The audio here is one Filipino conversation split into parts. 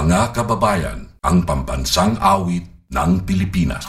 Mga kababayan, ang pambansang awit ng Pilipinas.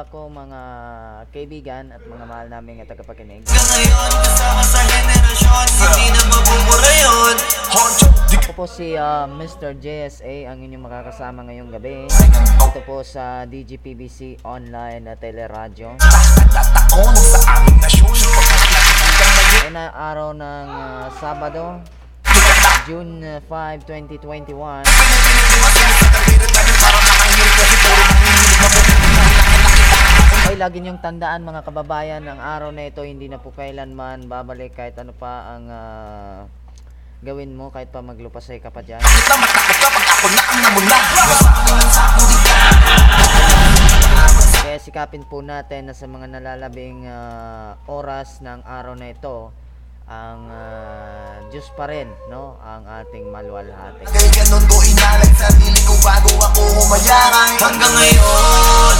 kapwa ko, mga kaibigan at mga mahal namin at tagapakinig. Ngayon, kasama sa henerasyon, hindi na mabubura yun. Po si ah, uh, Mr. JSA, ang inyong makakasama ngayong gabi. Ito po sa DGPBC Online na Teleradyo. Taon Ngayon na araw ng uh, Sabado, June 5, 2021. ay lagi niyong tandaan mga kababayan, ang araw na ito hindi na po kailanman babalik kahit ano pa ang uh, gawin mo kahit pa maglupasay ka pa dyan. Kaya sikapin po natin na sa mga nalalabing uh, oras ng araw na ito, ang uh, Diyos pa rin, no? Ang ating maluwalhati. Kaya ganun ko inalag sarili ko bago ako humayakay hanggang ngayon.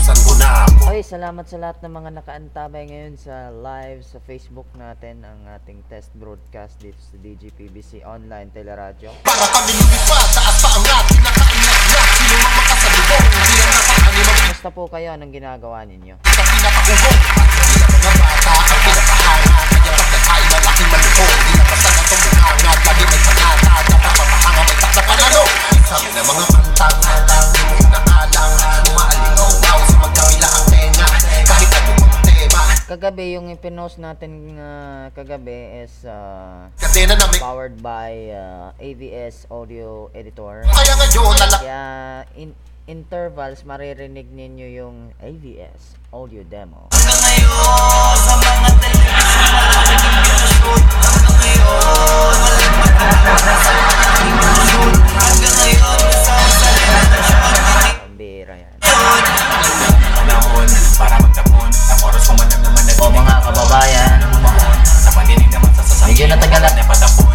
pakusan ko na ako Oy, salamat sa lahat ng mga nakaantabay ngayon sa live sa Facebook natin ang ating test broadcast dito sa DGPBC Online Teleradyo. Para kami lumipad, taas pa ang rap Pinakaingat-ngat, sino mang makasalubong Hindi ang napakanimang Kumusta po kayo? Anong ginagawa ninyo? sa pinakaugong Pati na mga bata ang pinakahanga Kaya pagkakain malaking malupong Di na basta na tumuhanga Lagi may panata Dapat mapahanga may taksa panalo Sabi mga pantang Kagabi, yung ipinost natin ah, kagabi is may powered by ah, AVS Audio Editor. Kaya ngayon Kaya in intervals maririnig ninyo yung AVS audio demo. Hanggang ngayon, sa mga television Maraming imbitasyon Hanggang naman sa sasabihin Medyo natagalan.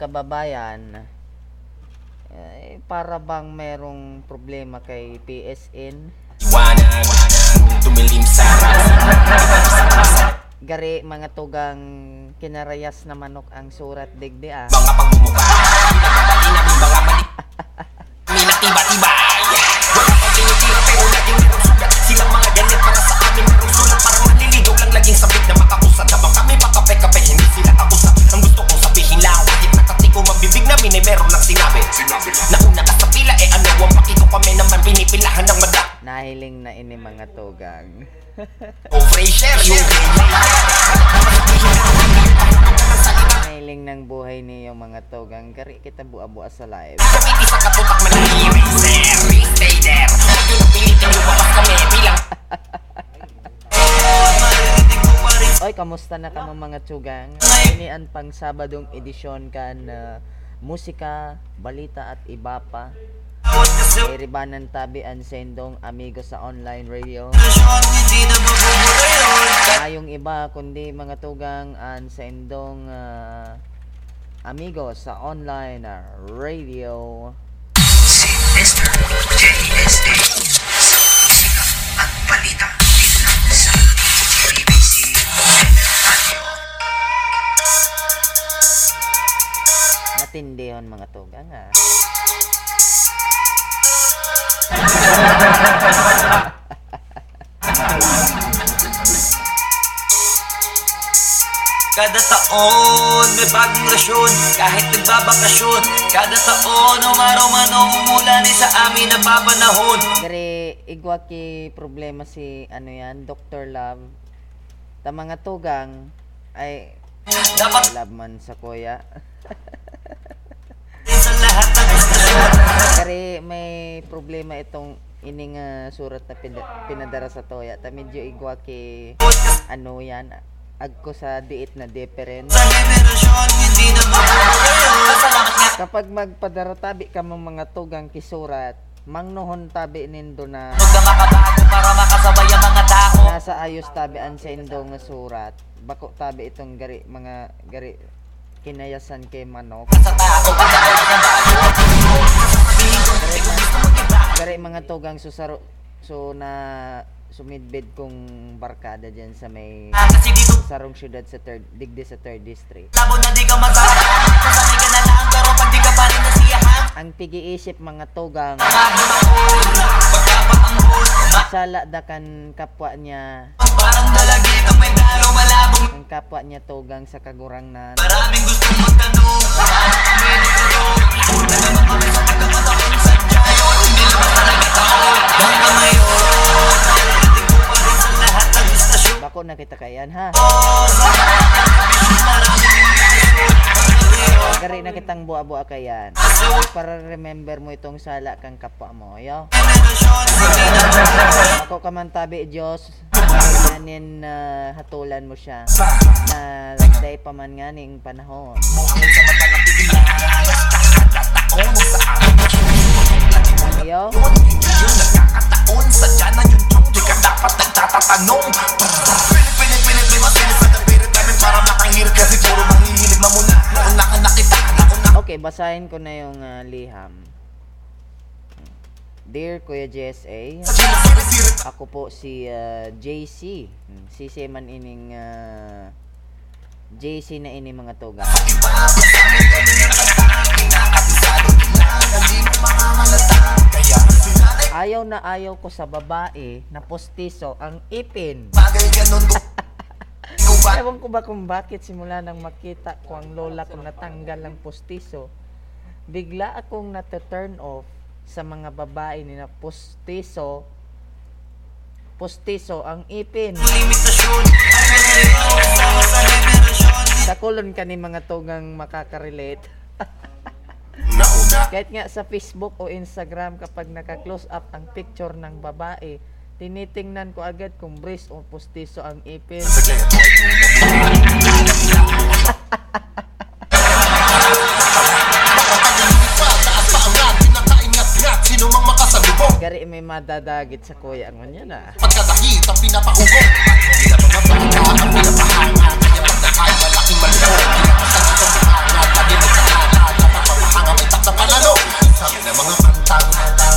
Kababayan, eh, para bang merong problema kay PSN? Iwanag, tumilim sa Gari mga tugang kinarayas na manok ang surat digdi ah. mga pagmumukha mga tiba-tiba yung Nahiling ng buhay niyo mga tugang. Gari kita bua-bua sa live. Oy, kamusta na ka mga tugang? Ini ang pang Sabadong edisyon kan na musika, balita at iba pa. Kasi Iribanan tabi ang sendong amigo sa online radio. Ayong iba kundi mga tugang ang sendong ah, amigo sa online ah, radio. Si Mr. JST sa musika at balita dito lang sa DGBC Radio. Matindi yun mga tugang ah. Kada taon may bagong rasyon Kahit nagbabakasyon Kada taon umaraw man o umulan sa amin napapanahon Gari igwa ki problema si ano yan, Dr. Love. Ta mga tugang ay Dapat love man sa kuya. Kari may problema itong ining ah, surat na pina- pinadara sa toya. Ta medyo igwa ki ano yan, agko sa diit na nga Kapag magpadara tabi ka mong mga tugang kisurat, mangnohon tabi nindo na para makasabay ang mga tao nasa ayos tabi ang sa indo nga surat. Bako tabi itong gari mga gari kinayasan kay manok. Sa tao Gari mga tugang susaro so na sumidbid kong barkada diyan sa may sarong syudad sa third digdi sa third district. Labo na di ka masarap Sasanay ka na lang Pero pag di ka pa rin nasiyahan ang pigi-isip mga tugang sala da kan kapwa niya. Parang dalagit ang may dalo malabong ang kapwa niya tugang sa kagurangnan Maraming gustong magtanong. Kami kami sa bako na kita kayan ha? Gari na kitang buwa-buwa kayan para remember mo itong sala kang kapwa mo yo. Ako ka man tabi Diyos. Kanin na hatulan mo siya. Na day pa man nga ning panahon. Sa sa yo Hindi yun nagkakataon Sadya na yun yung ka dapat nagtatatanong Pilit, pilit, pilit May masilit sa tapirit namin Para makahirit Kasi puro mahihilig mamula Nauna ka na kita Nauna Okay, basahin ko na yung ah, liham. Dear Kuya JSA, ako po si ah, JC. Hmm, Si man ining ah, JC na ini mga tuga. Ayaw na ayaw ko sa babae na postiso ang ipin. Bagay ganun ko Ewan ko ba kung bakit simula nang makita ko ang lola ko natanggal ang postiso, bigla akong nata-turn off sa mga babae ni na postiso postiso ang ipin. Sa kulon ka ni mga tugang makakarelate. Kahit nga sa Facebook o Instagram kapag naka-close up ang picture ng babae, tinitingnan ko agad kung breast o postiso ang ipin. Gari may madadagit sa kuya ang niya na. Pagkadahit ang pinapaugong Hindi na pamabalita ang pinapahanga Sabi ng mga pantang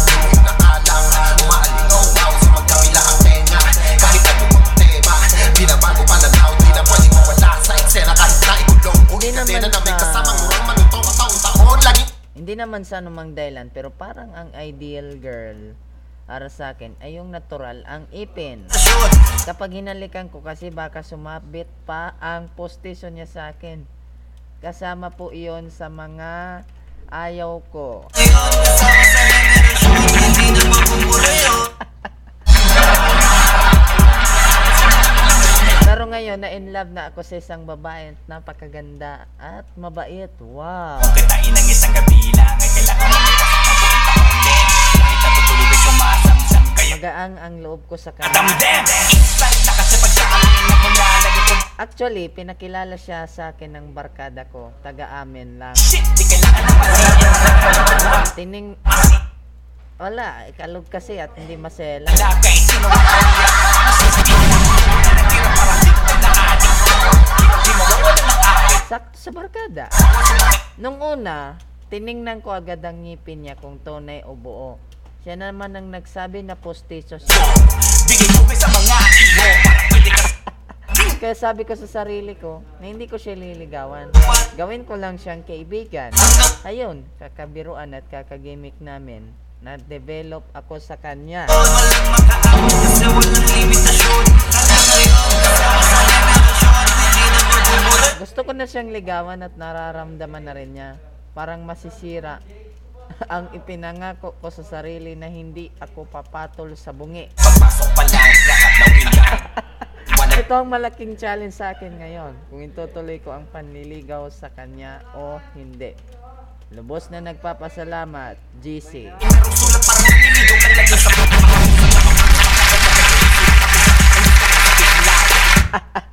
Hindi nakalang Umaalingaw sa magkabila ang tenga Kahit mga tema Binabago pananaw Di na pwedeng mawala sa eksena Kahit na ikulong Ulit naman na na may sa- kasamang urang Manutong at taon-taon Lagi Hindi naman sa anumang dahilan, pero parang ang ideal girl para sa akin ay yung natural ang ipin. Kapag hinalikan ko kasi baka sumabit pa ang postiso niya sa akin. Kasama po iyon sa mga ayaw ko. Na Pero ngayon na in love na ako sa isang babae at napakaganda at mabait. Wow. Kitain ng isang gabi lang Ay kailangan mo Magaang ang loob ko sa kanya. damdam Instant na kasi pag sa amin Ako lalagay ko Actually, pinakilala siya sa akin ng barkada ko. Lang. Kailangan na pasiyan Tining... Wala, ikalog kasi at hindi masela. Ko Sakto sa barkada. Nung una, tiningnan ko agad ang ngipin niya kung tunay o buo. Siya naman ang nagsabi na postiso siya. Bigay mo ba sa mga iyo Para Kaya sabi ko sa sarili ko na hindi ko siya liligawan. Gawin ko lang siyang kaibigan. Ayun, kakabiruan at kakagimik namin. Na-develop ako sa kanya. Na Gusto ko na siyang ligawan at nararamdaman na rin niya. Parang masisira ang ipinangako ko sa sarili na hindi ako papatol sa bungi. Pagpasok pa lang Lahat ng Ito ang malaking challenge sa akin ngayon. Kung itutuloy ko ang panliligaw sa kanya o hindi. Lubos na nagpapasalamat, GC.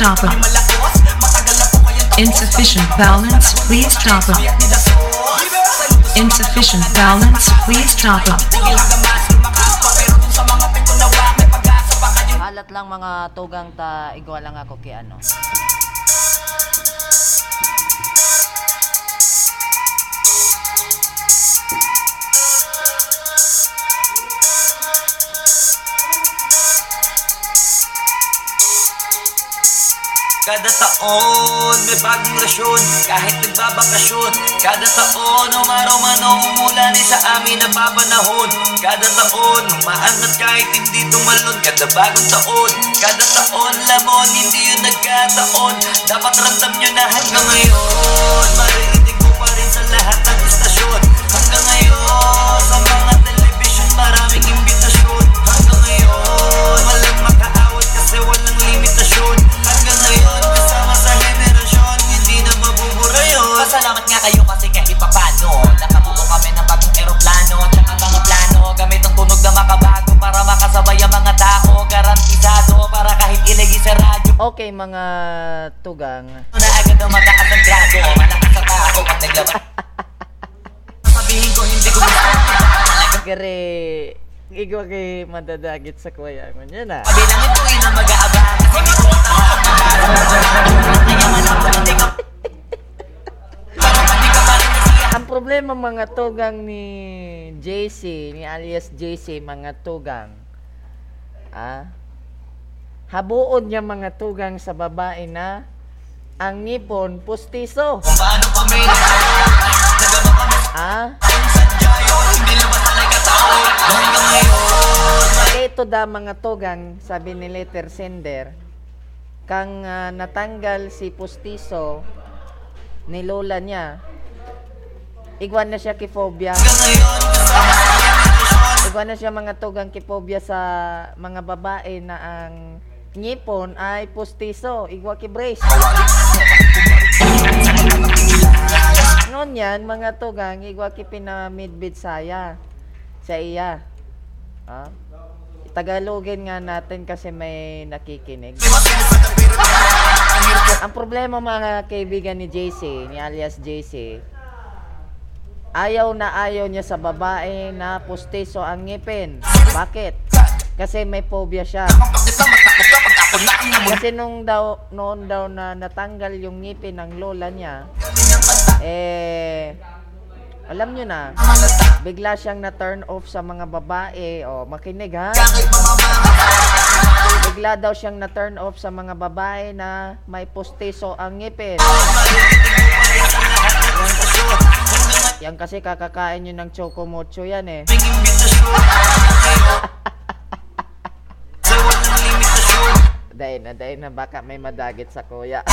stop it. Malakos, matagal na po kayong Insufficient balance, please stop it. Insufficient balance, please stop it. Tigil hanggang mas lumakas pa Pero dun sa mga pito na wak May pag-asa pa kayo Halat lang mga tugang ta igwa lang ako kay ano. Kada taon, may bagong rasyon Kahit nagbabakasyon. Kada taon, umaraw man o umulan sa amin napapanahon. Kada taon, umaangat kahit hindi tumalon Kada bagong taon, kada taon Lamon, hindi yun nagkataon. Dapat ramdam nyo na hanggang ngayon Maririnig tunog na makabago Para makasabay ang mga tao. Garantisado Para kahit ilagay sa radyo. Okay mga tugang. Na agad ang mataas ang grado. Malakas sa tao Pag naglabas. Sabihin ko hindi ko gusto. Kare igwa kay madadagit sa kuyangon yan ah. Kabilangin ko yun ang mag-aabang Kasi may ka ang Kaya man ako hindi ka Ang problema mga tugang ni JC, ni alias JC, mga tugang. Ah? Habuon niya mga tugang sa babae na ang ngipon pustiso. Paano kami Ah? Hindi naman talaga tao Hanggang ngayon Ito da mga tugang, sabi ni letter sender, kang ah, natanggal si pustiso ni lola niya, igwan na siya kifobia. Igwan na siya mga tugang kifobia sa mga babae na ang ngipon ay pustiso, igwa ki brace. Ngon yan, mga tugang, igwa ki pinamidbid saya sa iya. Ha? Tagalogin nga natin kasi may nakikinig. Ang problema mga kaibigan ni JC, ni alias JC, ayaw na ayaw niya sa babae na pustiso ang ngipin. Bakit? Kasi may phobia siya. Kasi nung daw, noon daw na natanggal yung ngipin ng lola niya, eh, alam nyo na, bigla siyang na-turn off sa mga babae. O, makinig ha. Bigla daw siyang na-turn off sa mga babae na may pustiso ang ngipin. Yan kasi kakakain nyo ng chocomocho yan eh. Dahil na, dahil na baka may madagit sa kuya.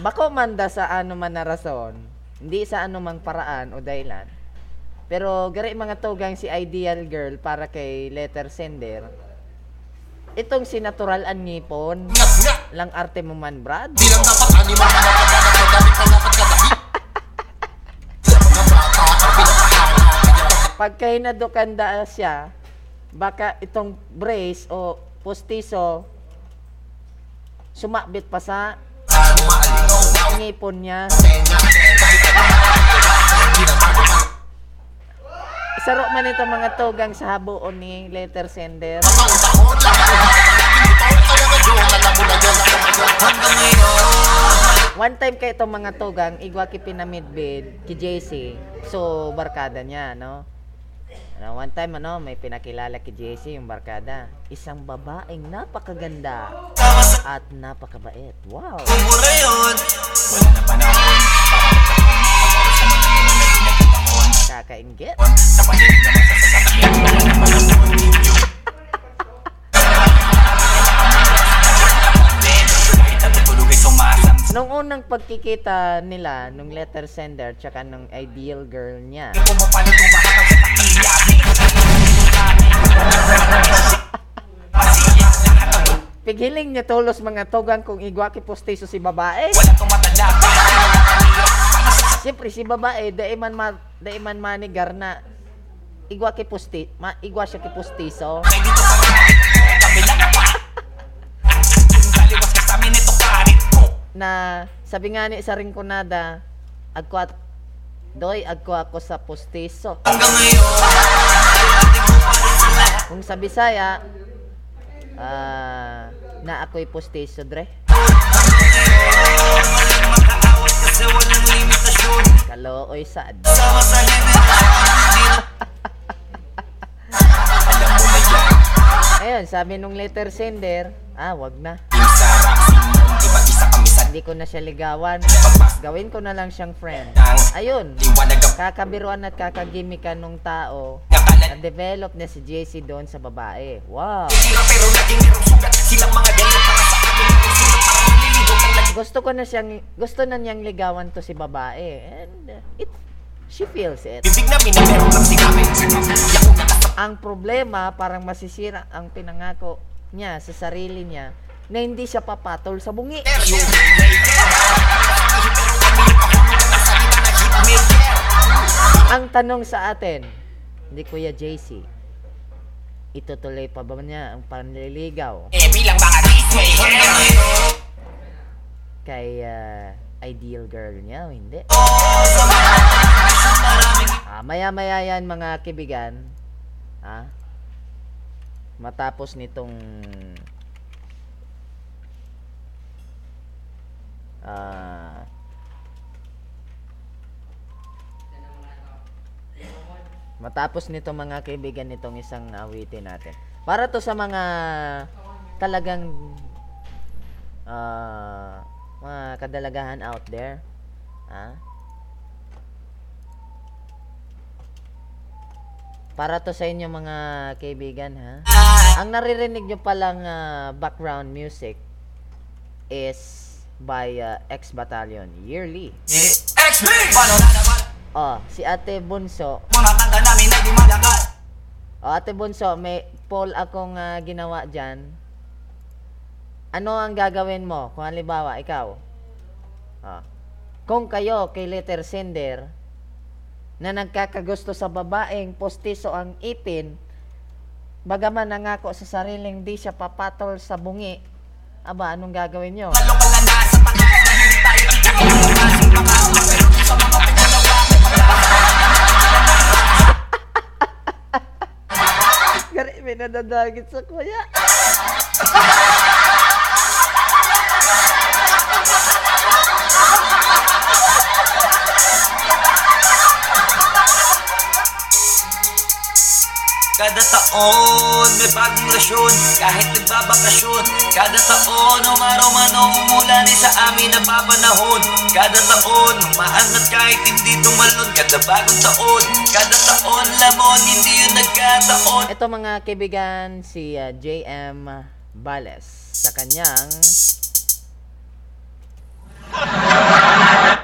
Bako manda sa ano man na rason, hindi sa ano mang paraan o dahilan. Pero gari mga tugang si ideal girl para kay letter sender. Itong si natural an ngipon, lang arte mo man brad. Di lang dapat animal na nakaganap na gamit na dapat kadahi ang Pagka hinadukanda siya, baka itong brace o postiso sumabit pa sa ngipon niya. Isaro man ito mga tugang sa habuon ni letter sender. One time kay itong mga tugang, igwa ki pinamidbid, ki JC, so barkada niya, no? Ano, one time, ano, may pinakilala ki JC, yung barkada. Isang babaeng napakaganda at napakabait. Wow! Kumura yun Wala na panahon sumasam Nung unang pagkikita nila, nung letter sender, tsaka nung ideal girl niya, Pumapalo tumahatag sa takilya Pasiya lahat ng pighiling niya tulos mga tugang kung igwa ki postiso si babae. Wala tumatala Siyempre si babae, dai man ma, dai man manigar na igwa ki posti, ma, igwa siya ki postiso. May dito sa kahit Kami lang pa Taliwas ka sa amin ito karit ko. Na sabi nga ni sa ringkonada agko at doy agko ako sa lahat kung sa Bisaya ah na ako'y postiso dre kalooy sad. Sama sa na na ayun sabi nung letter sender ah wag na. Hindi ko na siya ligawan. Gawin ko na lang siyang friend. Ayun kakabiruan at kakagimikan nung tao. Nakalat na-develop na si JC doon sa babae. Wow. Pero laging merong sugat. Silang mga gusto ko na siyang gusto na niyang ligawan to si babae. And it she feels it. Bibig namin na meron lang kasap ang problema parang masisira ang pinangako niya sa sarili niya na hindi siya papatol sa bungi. Ang tanong sa atin hindi kuya JC itutuloy pa ba niya ang panliligaw? Eh bilang mga gateway kay uh, ideal girl niya o hindi? Ah, maya maya yan mga kibigan ah matapos nitong ah matapos nito mga kaibigan nitong isang awitin natin. Para to sa mga talagang mga kadalagahan out there. Ah para to sa inyo mga kaibigan ha? Ang naririnig nyo palang ah, background music is by ah, X Battalion yearly. XB oh si Ate Bunso. Mga kanta namin di malakas oh Ate Bunso may poll akong ah, ginawa diyan ano ang gagawin mo? Kung halimbawa ikaw ah kung kayo kay letter sender na nagkakagusto sa babaeng postiso ang ipin bagaman nangako sa sariling di siya papatol sa bungi aba anong gagawin nyo Gari, may nadadagit sa kuya. Kada taon may bagong rasyon Kahit nagbabakasyon. Kada taon umaraw man o umulan sa amin napapanahon Kada taon umaangat kahit hindi tumalon Kada bagong taon. Kada taon lamon Hindi yun nagkataon. Ito mga kaibigan, si uh, JM Bales sa kanyang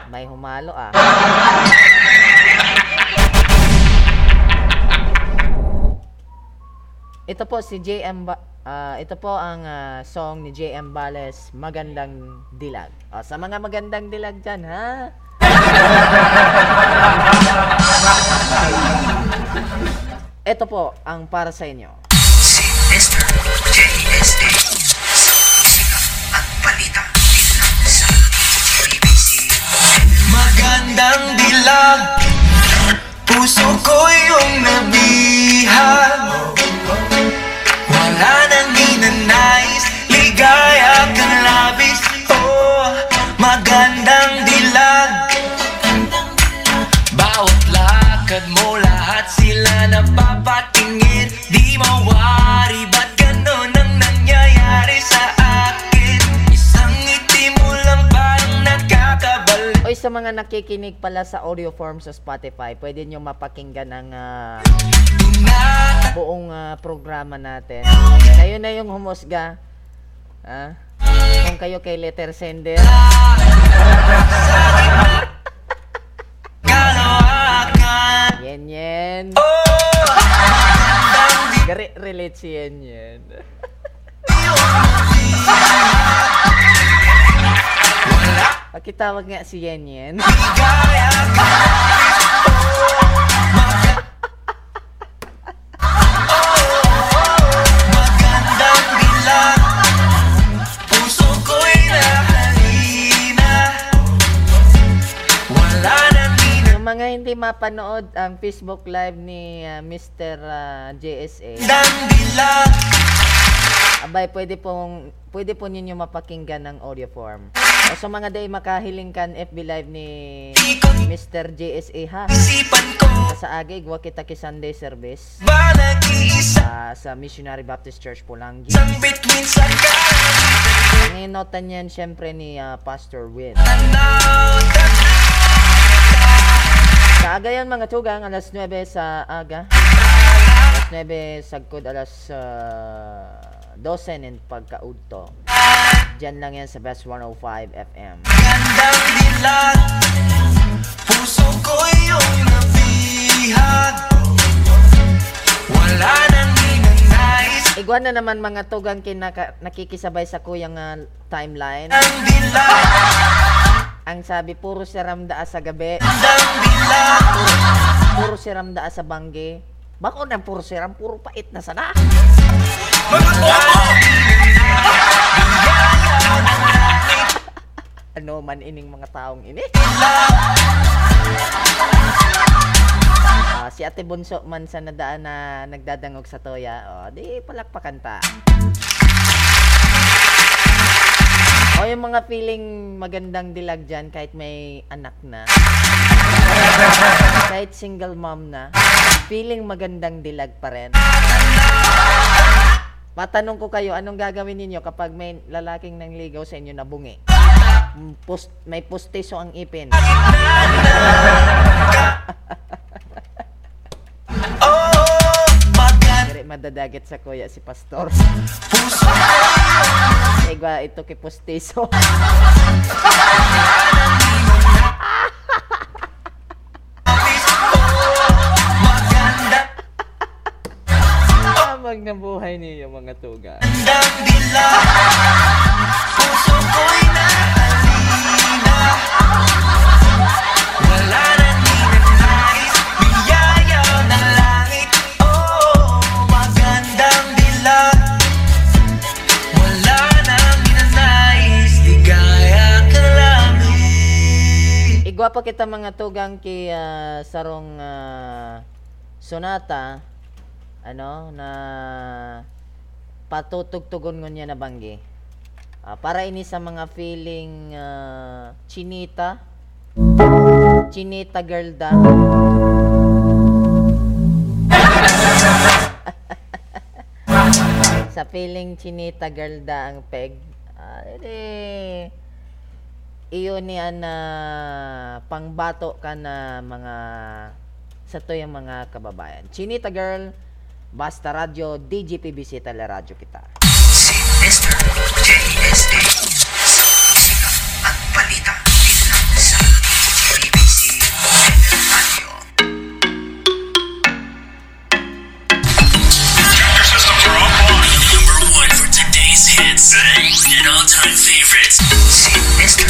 may humalo ah. Ito po si JM ba- ah, ito po ang ah, song ni JM Bales, Magandang Dilag. Ah, sa mga magandang dilag dyan, ha? Ito po ang para sa inyo. Si Mr. JSA sa musika at balita dito lang sa DJBC Magandang dilag Puso ko yung nabihag Wala nang ninanais Ligaya kang labis. Oh, magandang dilag. Bawat lakad mo lahat sila napapatingin. Di mawari ba maganda sa mga nakikinig pala sa audio form sa Spotify, pwede nyo mapakinggan ang ah, buong ah, programa natin. Kayo na yung humusga. Ah? Kung kayo kay letter sender. Yen yen. Gari relate si Yen yen. Pakitawag nga si Yen Yen. Mga hindi mapanood ang Facebook Live ni ah, Mr. ah, JSA, abay pwede pong pwede po ninyo mapakinggan ng audio form. O sa mga day makahiling kan FB Live ni Mr. JSA ha. Sa agay gwa kita ki Sunday service ah, sa Missionary Baptist Church Pulangi. Ang bituin sa Ang inotan niyan syempre ni ah, Pastor Win. kanaw Sa aga yan mga tugang, alas 9 sa aga. Alas 9 sagkod alas uh, 12 ng pagkaudto. Diyan lang yan sa Best 105 FM. Gandang dilag Puso ko yung nabihag Wala nang ninanais Igwan na naman mga tugang kinaka, nakikisabay sa kuyang ah, timeline. Ang dilag Ang sabi, puro si Ramdaa sa gabi, puro si Ramdaa sa bangge. Bako na puro si Ram, puro pait na sana. Mga Ano man ining mga taong ini. Ah, si Ate Bunso man sa nadaan na nagdadangog sa toya, oh, di palakpakan ta. O yung mga feeling magandang dilag dyan kahit may anak na. kahit single mom na. Feeling magandang dilag pa rin. Matanong ko kayo, anong gagawin ninyo kapag may lalaking nangligaw sa inyo na bungi? Pus- may pustiso ang ipin. Maganda Diri madadagit sa kuya si pastor. Igwa ito kay pustiso. maganda Amag na buhay niyo mga tuga. Langit Igwa pa kita mga tugang kay ah, sarong ah, sonata ano na patutugtugon ngunya na banggi. Ah, para ini sa mga feeling ah, chinita. Chinita girl da. Sa feeling chinita girl da ang peg. Ah, edi iyo ni ana pangbato ka na mga sa to yung mga kababayan. Chinita Girl, Basta Radio, DGPBC Teleradyo kita. Si Mr. JSA sa at balita sa hits and all-time favorites. Si Mr.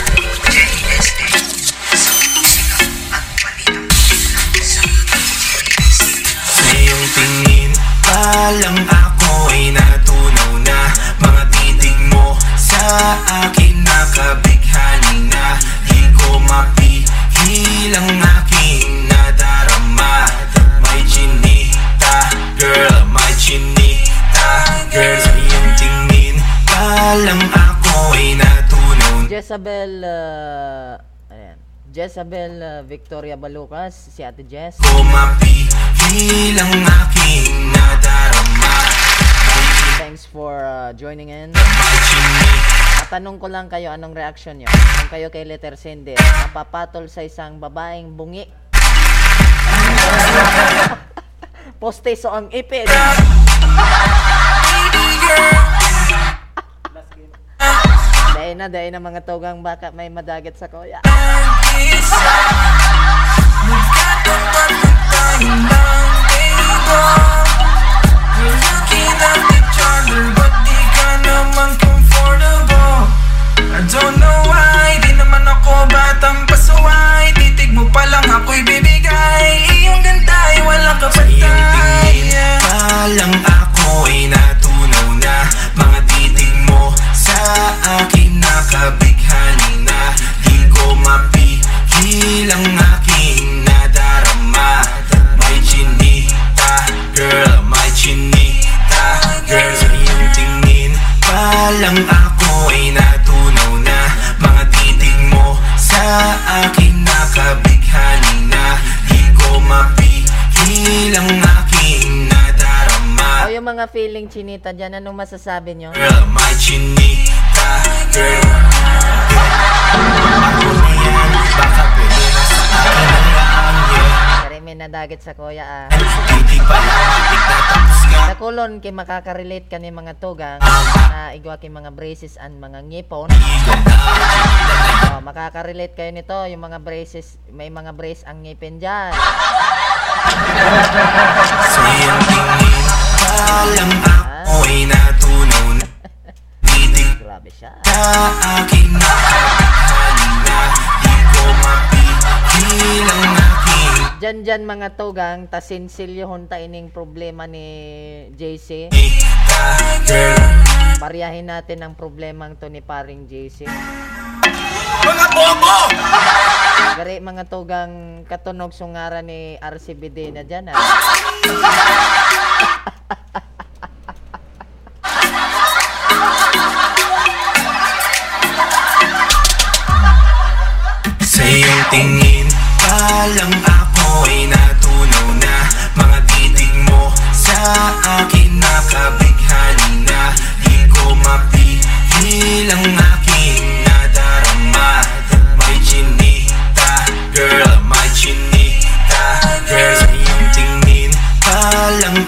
Sa iyong tingin pa lang ako ay natunaw na Mga titig mo sa akin nakabighani na Di ko mapihil ang aking nadarama May chinita, girl, may chinita Girl, sa iyong tingin pa Jezabel, uh, ayan. Jezabel uh, Victoria Balucas, si Ate Jess. ko mapihil ang aking nadarama Thanks for uh, joining in. Tanong ko lang kayo, anong reaction nyo? Kung kayo kay letter sender, napapatol sa isang babaeng bungi. Poste so ang ipin. Dahil na, dahil na mga tugang baka may madagat sa kuya. I don't know why Di naman ako batang pasaway Titig mo pa lang ako'y bibigay. Iyong ganda ay walang kapatay Palang ako'y natunaw na. Mga titig mo sa akin nakabighani na Di ko mapigil ang aking nadarama. May chinita, girl, may chinita Girl, sa iyong tingin Palang ako'y natunaw na. Mga titig mo sa akin nakabighani na Di ko mapigil ang aking nadarama. O yung mga feeling chinita dyan, anong masasabi nyo? Girl, may chinita Girl Ako na yan Baka pwede na sa akin na lang yeah. Kaya may nadagat sa kuya ah. Titig pa lang Matik na tapos ka Nakulon kay makaka-relate ka ni mga tugang na igwa kay mga braces and mga ngipon. Oh, makaka-relate kayo nito yung mga braces, may mga brace ang ngipin diyan. Sa iyong tingin Palang ako'y natunaw na Titig Grabe siya. akin na Di ko mapigil ang aking Diyan diyan mga tugang tasinsilyohon ta ining problema ni JC. Baryahin natin ang problemang to ni paring JC. Mga bobo! Gari mga tugang katunog sungara ni RCBD na diyan ah. tingin. Palang ako'y natunaw na. Mga titig mo sa akin nakabighani na. Di ko mapigil ang aking nadarama. May chinita, girl, may chinita Girl, sa iyong tingin. Palang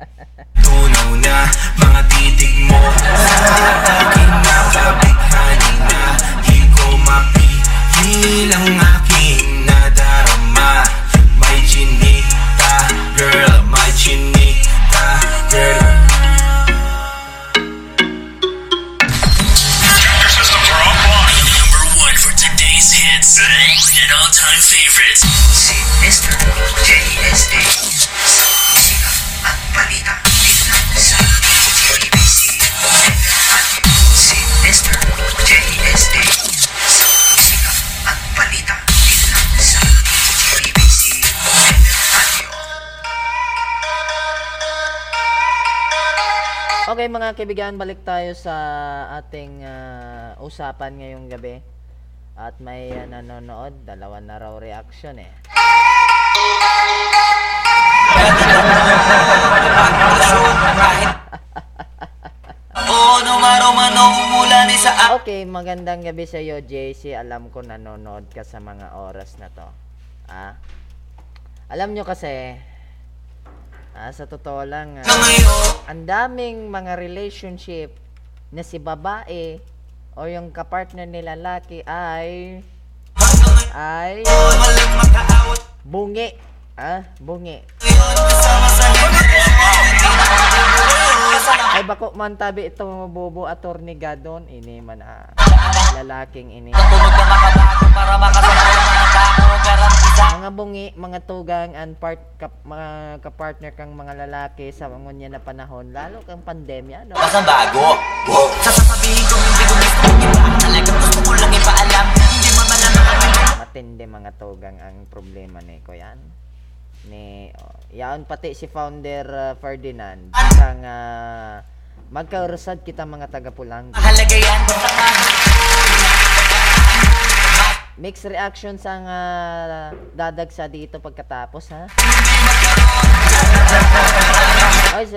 tunaw na. Mga titig mo sa akin mga kaibigan, balik tayo sa ating ah, usapan ngayong gabi. At may ah, nanonood, dalawa na raw reaction eh. Okay, magandang gabi sa iyo, JC. Alam ko nanonood ka sa mga oras na to. Ah? Alam nyo kasi, ah, sa totoo lang, ah, ang daming mga relationship na si babae o yung kapartner ni lalaki ay ay bungi. Ah, bungi. Ay bako man tabi ito bobo attorney gadon ini man ah, lalaking ini. Na makabago para makasama mga bungi, mga tugang and part kap, mga kapartner kang mga lalaki sa mga niya na panahon lalo kang pandemya no. Masang bago Sasasabihin ko hindi ko gusto mong iba Talaga gusto ko lang ipaalam Hindi mo malaman Matindi mga tugang ang problema ni ko yan. Ni oh, yaon pati si founder uh, Ferdinand kang uh, magkaurusad kita mga taga Pulang. Mahalaga yan Basta Mixed reactions ang uh, dadagsa dito pagkatapos ha. Ay,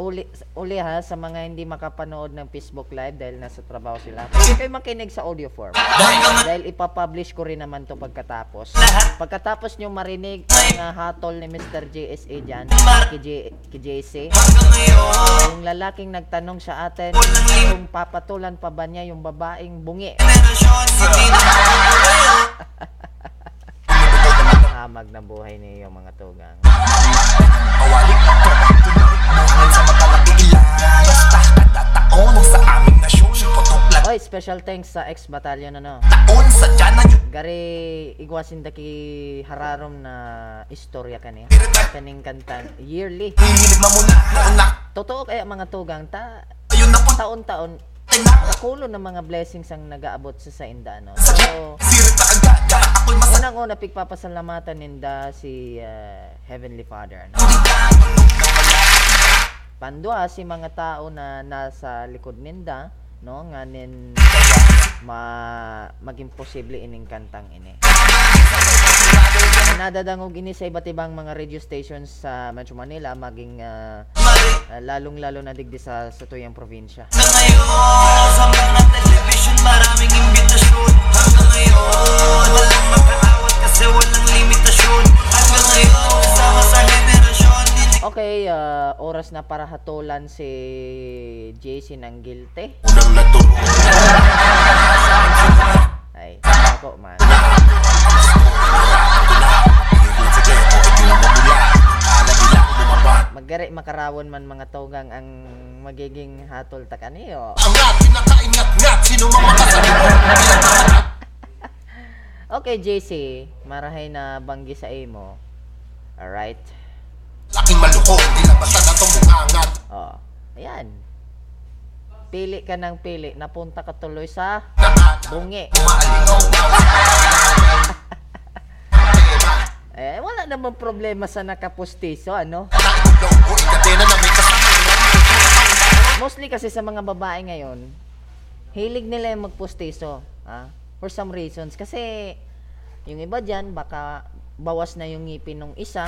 uli, uli ha, sa mga hindi makapanood ng Facebook Live dahil nasa trabaho sila. Pwede kayo makinig sa audio form. Dahil ipapublish ko rin naman to pagkatapos. Pagkatapos nyo marinig ang uh, hatol ni Mr. JSA dyan, kay, J, kay JC, yung lalaking nagtanong sa atin kung papatulan pa ba niya yung babaeng bungi. Hamag na buhay niyo mga tugang. Na tropang tumarik Buhay sa Basta kada taon Oy, special thanks sa ex-battalion ano. taon Sa Gari igwasin daki hararom na istorya kani. Kaning kanta yearly. Noon na Totoo kaya mga tugang ta taon-taon nakulo ng mga blessings ang nagaabot sa sa inda no. So, ako'y masakit unang-una pigpapasalamatan ninda si uh, Heavenly Father. No? Pandua si mga tao na nasa likod ninda no nga nin ma maging posible ining kantang ini. Nadadangog ini sa iba't ibang mga radio stations sa Metro Manila maging ah, ah, lalong-lalo na digdi sa sa tuyang probinsya. Hanggang ngayon, sa mga television maraming imbitasyon Hanggang ngayon, kasi walang limitasyon Hanggang ngayon, kasama sa henerasyon Okay, ah, oras na para hatulan si JC ng Gilte. Unang naturo Ay, ako man. Magari makarawon man mga tugang ang magiging hatol ta kaniyo. Angat, pinakaingat-ngat Sino mo Okay, JC, marahay na banggi sa imo. Alright. Laking malukong Dilabasan na tumungangat Oh, ayan. Pili ka ng pili. Napunta ka tuloy sa bungi. Eh, wala namang problema sa nakapustiso, ano? Mostly kasi sa mga babae ngayon, hilig nila yung magpustiso. Ah, for some reasons. Kasi, yung iba dyan, baka bawas na yung ngipin ng isa.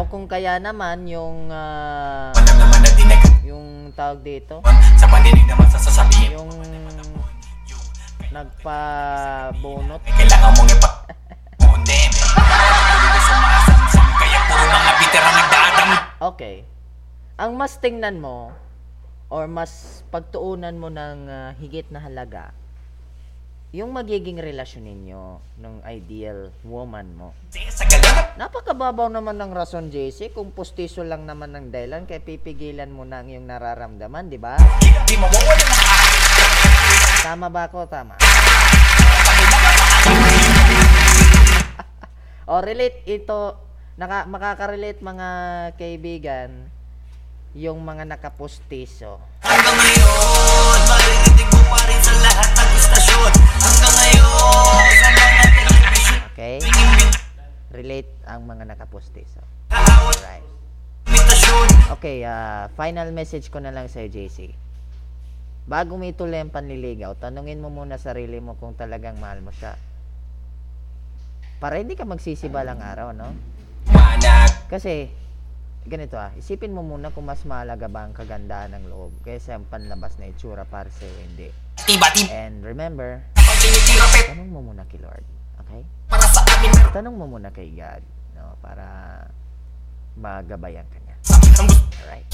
O kung kaya naman, yung, dinag yung tawag dito, Sa pandinig naman sa sasabihin yung nagpabunot. Ay kailangan mong ipa Okay. Ang mas tingnan mo, or mas pagtuunan mo ng ah, higit na halaga, yung magiging relasyon ninyo ng ideal woman mo. Napakababaw naman ng rason, JC, kung pustiso lang naman ng dahilan, kaya pipigilan mo na ang iyong nararamdaman, di ba? Tama ba ako? Tama. o, relate ito, naka, makaka-relate mga kaibigan, yung mga nakapustiso. Hanggang ngayon, maririnig mo pa rin sa lahat ng istasyon Hanggang ngayon, sa mga television Okay? Relate ang mga nakapustiso. Kaawat Right. imitasyon Okay, ah, final message ko na lang sa JC. Bago mo ituloy ang panliligaw, tanungin mo muna sarili mo kung talagang mahal mo siya. Para hindi ka magsisibalang araw, no? Kasi, ganito ah, isipin mo muna kung mas mahalaga ba ang kagandahan ng loob kaysa ang panlabas na itsura para sa'yo hindi. Tiba-tiba And remember, tanong mo muna kay Lord. Okay? Tanong mo muna kay God, no? Para magabayan ka niya. Alright.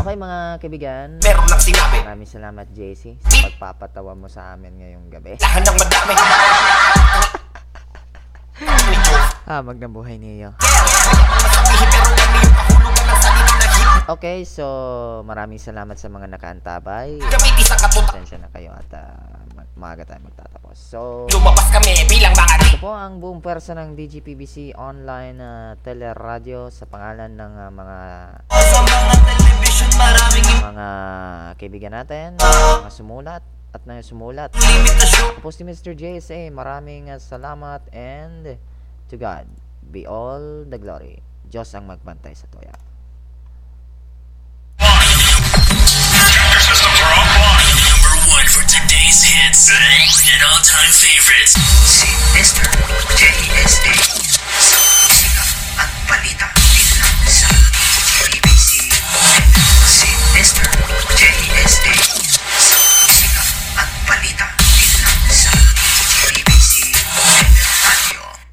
Okay mga kaibigan, Meron lang sinabi maraming salamat JC sa pagpapatawa mo sa amin ngayong gabi. Lahan ng madami salita na hip Okay, so maraming salamat sa mga nakaantabay. Pasensya na kayo at ah, mag- maaga tayo magtatapos. So, Lumabas kami bilang mga ito po ang buong pwersa ng DGPBC online na teleradyo sa pangalan ng ah, mga Sa mga television, maraming mga kaibigan natin, mga sumulat at na sumulat. Ako po si Mr. JSA. Maraming ah, salamat and To God be all the glory. Diyos ang magbantay sa tuya. hits and all-time favorites. See Mr. JSA.